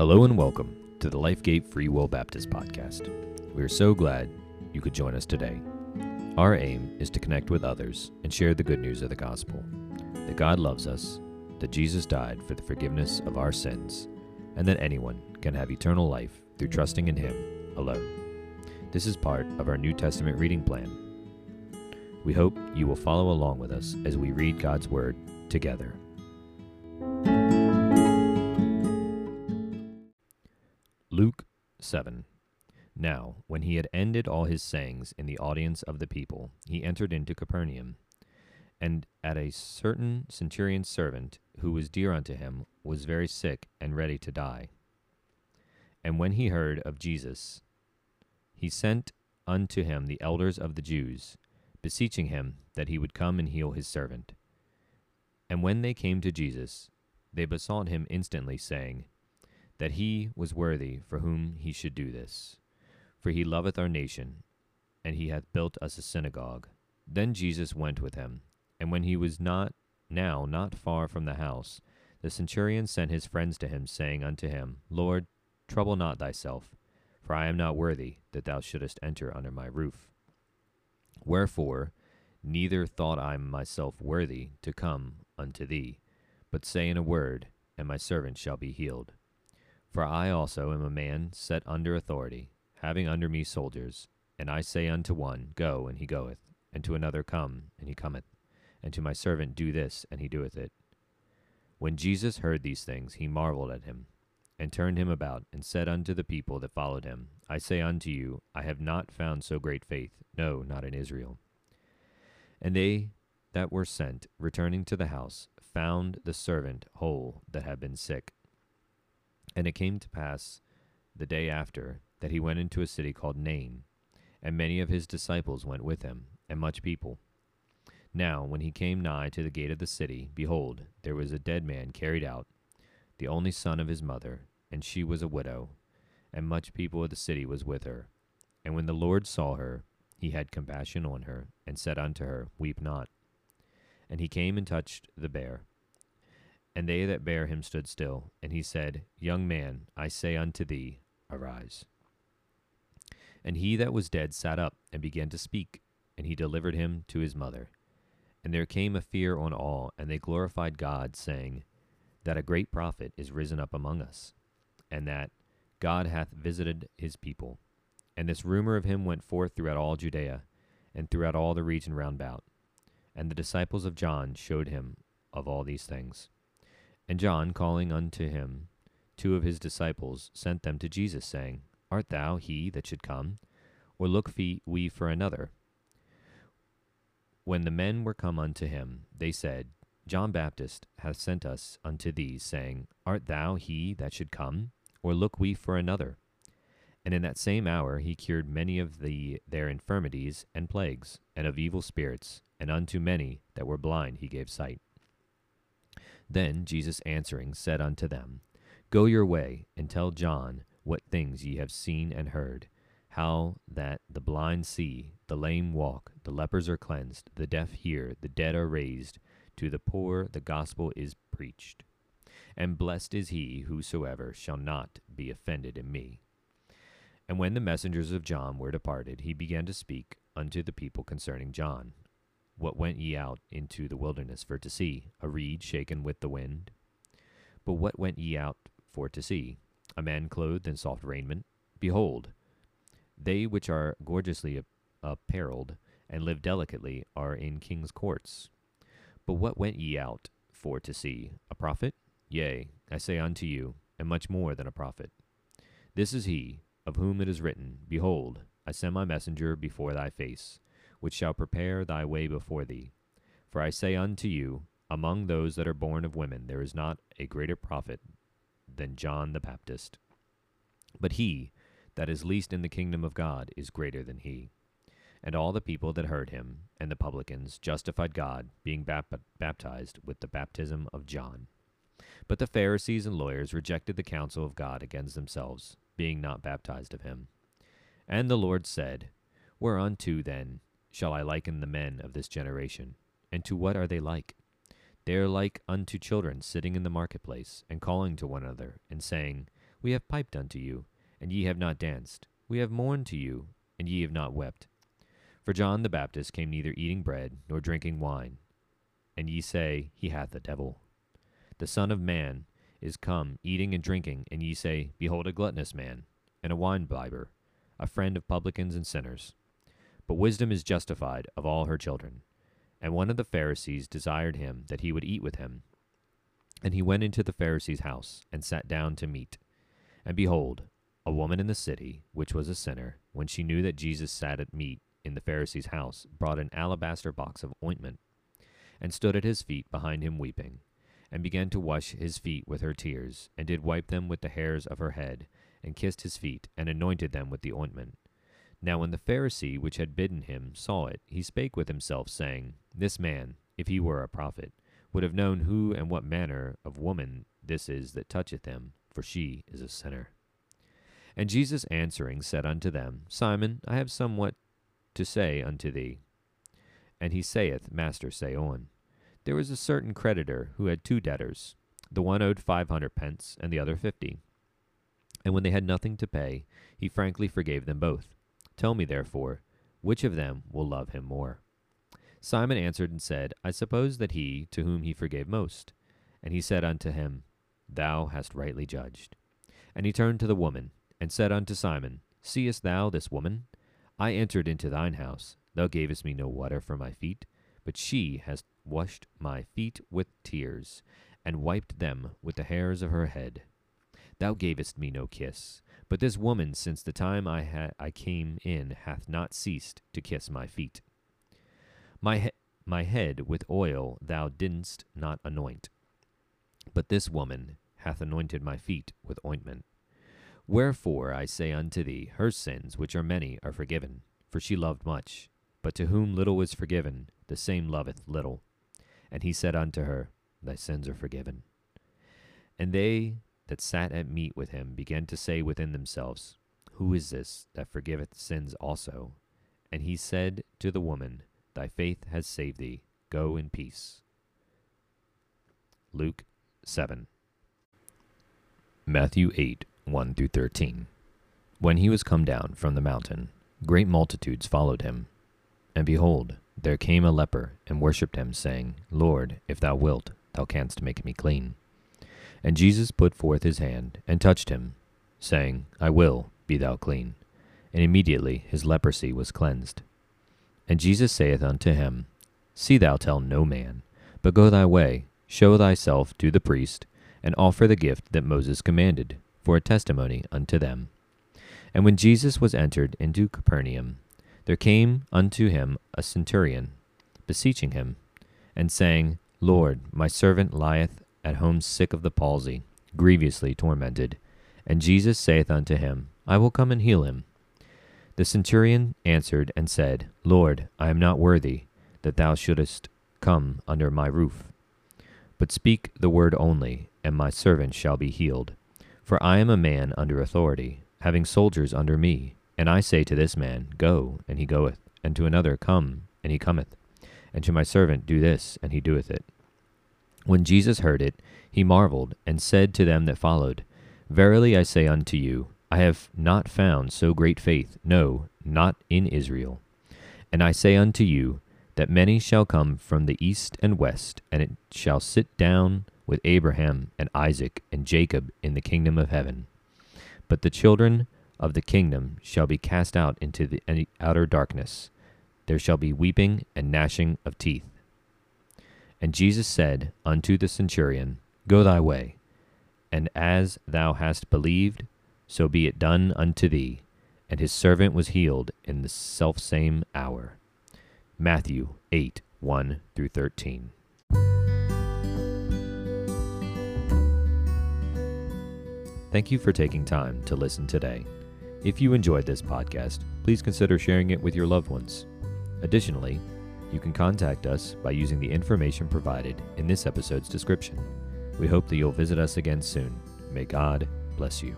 Hello and welcome to the Lifegate Free Will Baptist Podcast. We are so glad you could join us today. Our aim is to connect with others and share the good news of the gospel that God loves us, that Jesus died for the forgiveness of our sins, and that anyone can have eternal life through trusting in Him alone. This is part of our New Testament reading plan. We hope you will follow along with us as we read God's Word together. Luke 7. Now, when he had ended all his sayings in the audience of the people, he entered into Capernaum. And at a certain centurion's servant, who was dear unto him, was very sick and ready to die. And when he heard of Jesus, he sent unto him the elders of the Jews, beseeching him that he would come and heal his servant. And when they came to Jesus, they besought him instantly, saying, That he was worthy for whom he should do this. For he loveth our nation, and he hath built us a synagogue. Then Jesus went with him, and when he was not now not far from the house, the centurion sent his friends to him, saying unto him, Lord, trouble not thyself, for I am not worthy that thou shouldest enter under my roof. Wherefore, neither thought I myself worthy to come unto thee, but say in a word, and my servant shall be healed. For I also am a man set under authority, having under me soldiers, and I say unto one, Go, and he goeth, and to another, Come, and he cometh, and to my servant, Do this, and he doeth it. When Jesus heard these things, he marveled at him, and turned him about, and said unto the people that followed him, I say unto you, I have not found so great faith, no, not in Israel. And they that were sent, returning to the house, found the servant whole that had been sick. And it came to pass the day after that he went into a city called Nain, and many of his disciples went with him, and much people. Now, when he came nigh to the gate of the city, behold, there was a dead man carried out, the only son of his mother, and she was a widow, and much people of the city was with her. And when the Lord saw her, he had compassion on her, and said unto her, Weep not. And he came and touched the bier. And they that bare him stood still. And he said, Young man, I say unto thee, Arise. And he that was dead sat up, and began to speak, and he delivered him to his mother. And there came a fear on all, and they glorified God, saying, That a great prophet is risen up among us, and that God hath visited his people. And this rumor of him went forth throughout all Judea, and throughout all the region round about. And the disciples of John showed him of all these things. And John, calling unto him two of his disciples, sent them to Jesus, saying, Art thou he that should come, or look we for another? When the men were come unto him, they said, John Baptist hath sent us unto thee, saying, Art thou he that should come, or look we for another? And in that same hour he cured many of the their infirmities and plagues, and of evil spirits, and unto many that were blind he gave sight. Then Jesus answering said unto them, Go your way, and tell John what things ye have seen and heard, how that the blind see, the lame walk, the lepers are cleansed, the deaf hear, the dead are raised, to the poor the gospel is preached. And blessed is he whosoever shall not be offended in me. And when the messengers of John were departed, he began to speak unto the people concerning John. What went ye out into the wilderness for to see? A reed shaken with the wind? But what went ye out for to see? A man clothed in soft raiment? Behold, they which are gorgeously apparelled and live delicately are in king's courts. But what went ye out for to see? A prophet? Yea, I say unto you, and much more than a prophet. This is he, of whom it is written, Behold, I send my messenger before thy face, which shall prepare thy way before thee. For I say unto you, among those that are born of women there is not a greater prophet than John the Baptist. But he that is least in the kingdom of God is greater than he. And all the people that heard him, and the publicans, justified God, being bap- baptized with the baptism of John. But the Pharisees and lawyers rejected the counsel of God against themselves, being not baptized of him. And the Lord said, Whereunto then shall I liken the men of this generation? And to what are they like? They are like unto children sitting in the marketplace, and calling to one another, and saying, We have piped unto you, and ye have not danced. We have mourned to you, and ye have not wept. For John the Baptist came neither eating bread nor drinking wine, and ye say, He hath a devil. The Son of Man is come eating and drinking, and ye say, Behold a gluttonous man, and a winebibber, a friend of publicans and sinners. But wisdom is justified of all her children. And one of the Pharisees desired him that he would eat with him. And he went into the Pharisee's house, and sat down to meat. And behold, a woman in the city, which was a sinner, when she knew that Jesus sat at meat in the Pharisee's house, brought an alabaster box of ointment, and stood at his feet behind him weeping, and began to wash his feet with her tears, and did wipe them with the hairs of her head, and kissed his feet, and anointed them with the ointment. Now when the Pharisee which had bidden him saw it, he spake with himself, saying, This man, if he were a prophet, would have known who and what manner of woman this is that toucheth him, for she is a sinner. And Jesus answering said unto them, Simon, I have somewhat to say unto thee. And he saith, Master, say on. There was a certain creditor who had two debtors. The one owed five hundred pence, and the other fifty. And when they had nothing to pay, he frankly forgave them both. Tell me, therefore, which of them will love him more? Simon answered and said, I suppose that he to whom he forgave most. And he said unto him, Thou hast rightly judged. And he turned to the woman, and said unto Simon, Seest thou this woman? I entered into thine house. Thou gavest me no water for my feet, but she has washed my feet with tears, and wiped them with the hairs of her head. Thou gavest me no kiss, but this woman since the time I, ha- I came in hath not ceased to kiss my feet. My, he- my head with oil thou didst not anoint, but this woman hath anointed my feet with ointment. Wherefore I say unto thee, her sins, which are many, are forgiven, for she loved much. But to whom little is forgiven, the same loveth little. And he said unto her, Thy sins are forgiven. And they that sat at meat with him began to say within themselves, Who is this that forgiveth sins also? And he said to the woman, Thy faith has saved thee. Go in peace. Luke 7. Matthew 8, 1 through 13. When he was come down from the mountain, great multitudes followed him. And behold, there came a leper and worshipped him, saying, Lord, if thou wilt, thou canst make me clean. And Jesus put forth his hand and touched him, saying, I will, be thou clean. And immediately his leprosy was cleansed. And Jesus saith unto him, See thou tell no man, but go thy way, show thyself to the priest, and offer the gift that Moses commanded, for a testimony unto them. And when Jesus was entered into Capernaum, there came unto him a centurion, beseeching him, and saying, Lord, my servant lieth at home sick of the palsy, grievously tormented. And Jesus saith unto him, I will come and heal him. The centurion answered and said, Lord, I am not worthy that thou shouldest come under my roof. But speak the word only, and my servant shall be healed. For I am a man under authority, having soldiers under me. And I say to this man, Go, and he goeth, and to another, Come, and he cometh, and to my servant, Do this, and he doeth it. When Jesus heard it, he marveled, and said to them that followed, Verily I say unto you, I have not found so great faith, no, not in Israel. And I say unto you, that many shall come from the east and west, and it shall sit down with Abraham and Isaac and Jacob in the kingdom of heaven. But the children of the kingdom shall be cast out into the outer darkness. There shall be weeping and gnashing of teeth. And Jesus said unto the centurion, Go thy way, and as thou hast believed, so be it done unto thee. And his servant was healed in the selfsame hour. Matthew 8 1 through 13. Thank you for taking time to listen today. If you enjoyed this podcast, please consider sharing it with your loved ones. Additionally, you can contact us by using the information provided in this episode's description. We hope that you'll visit us again soon. May God bless you.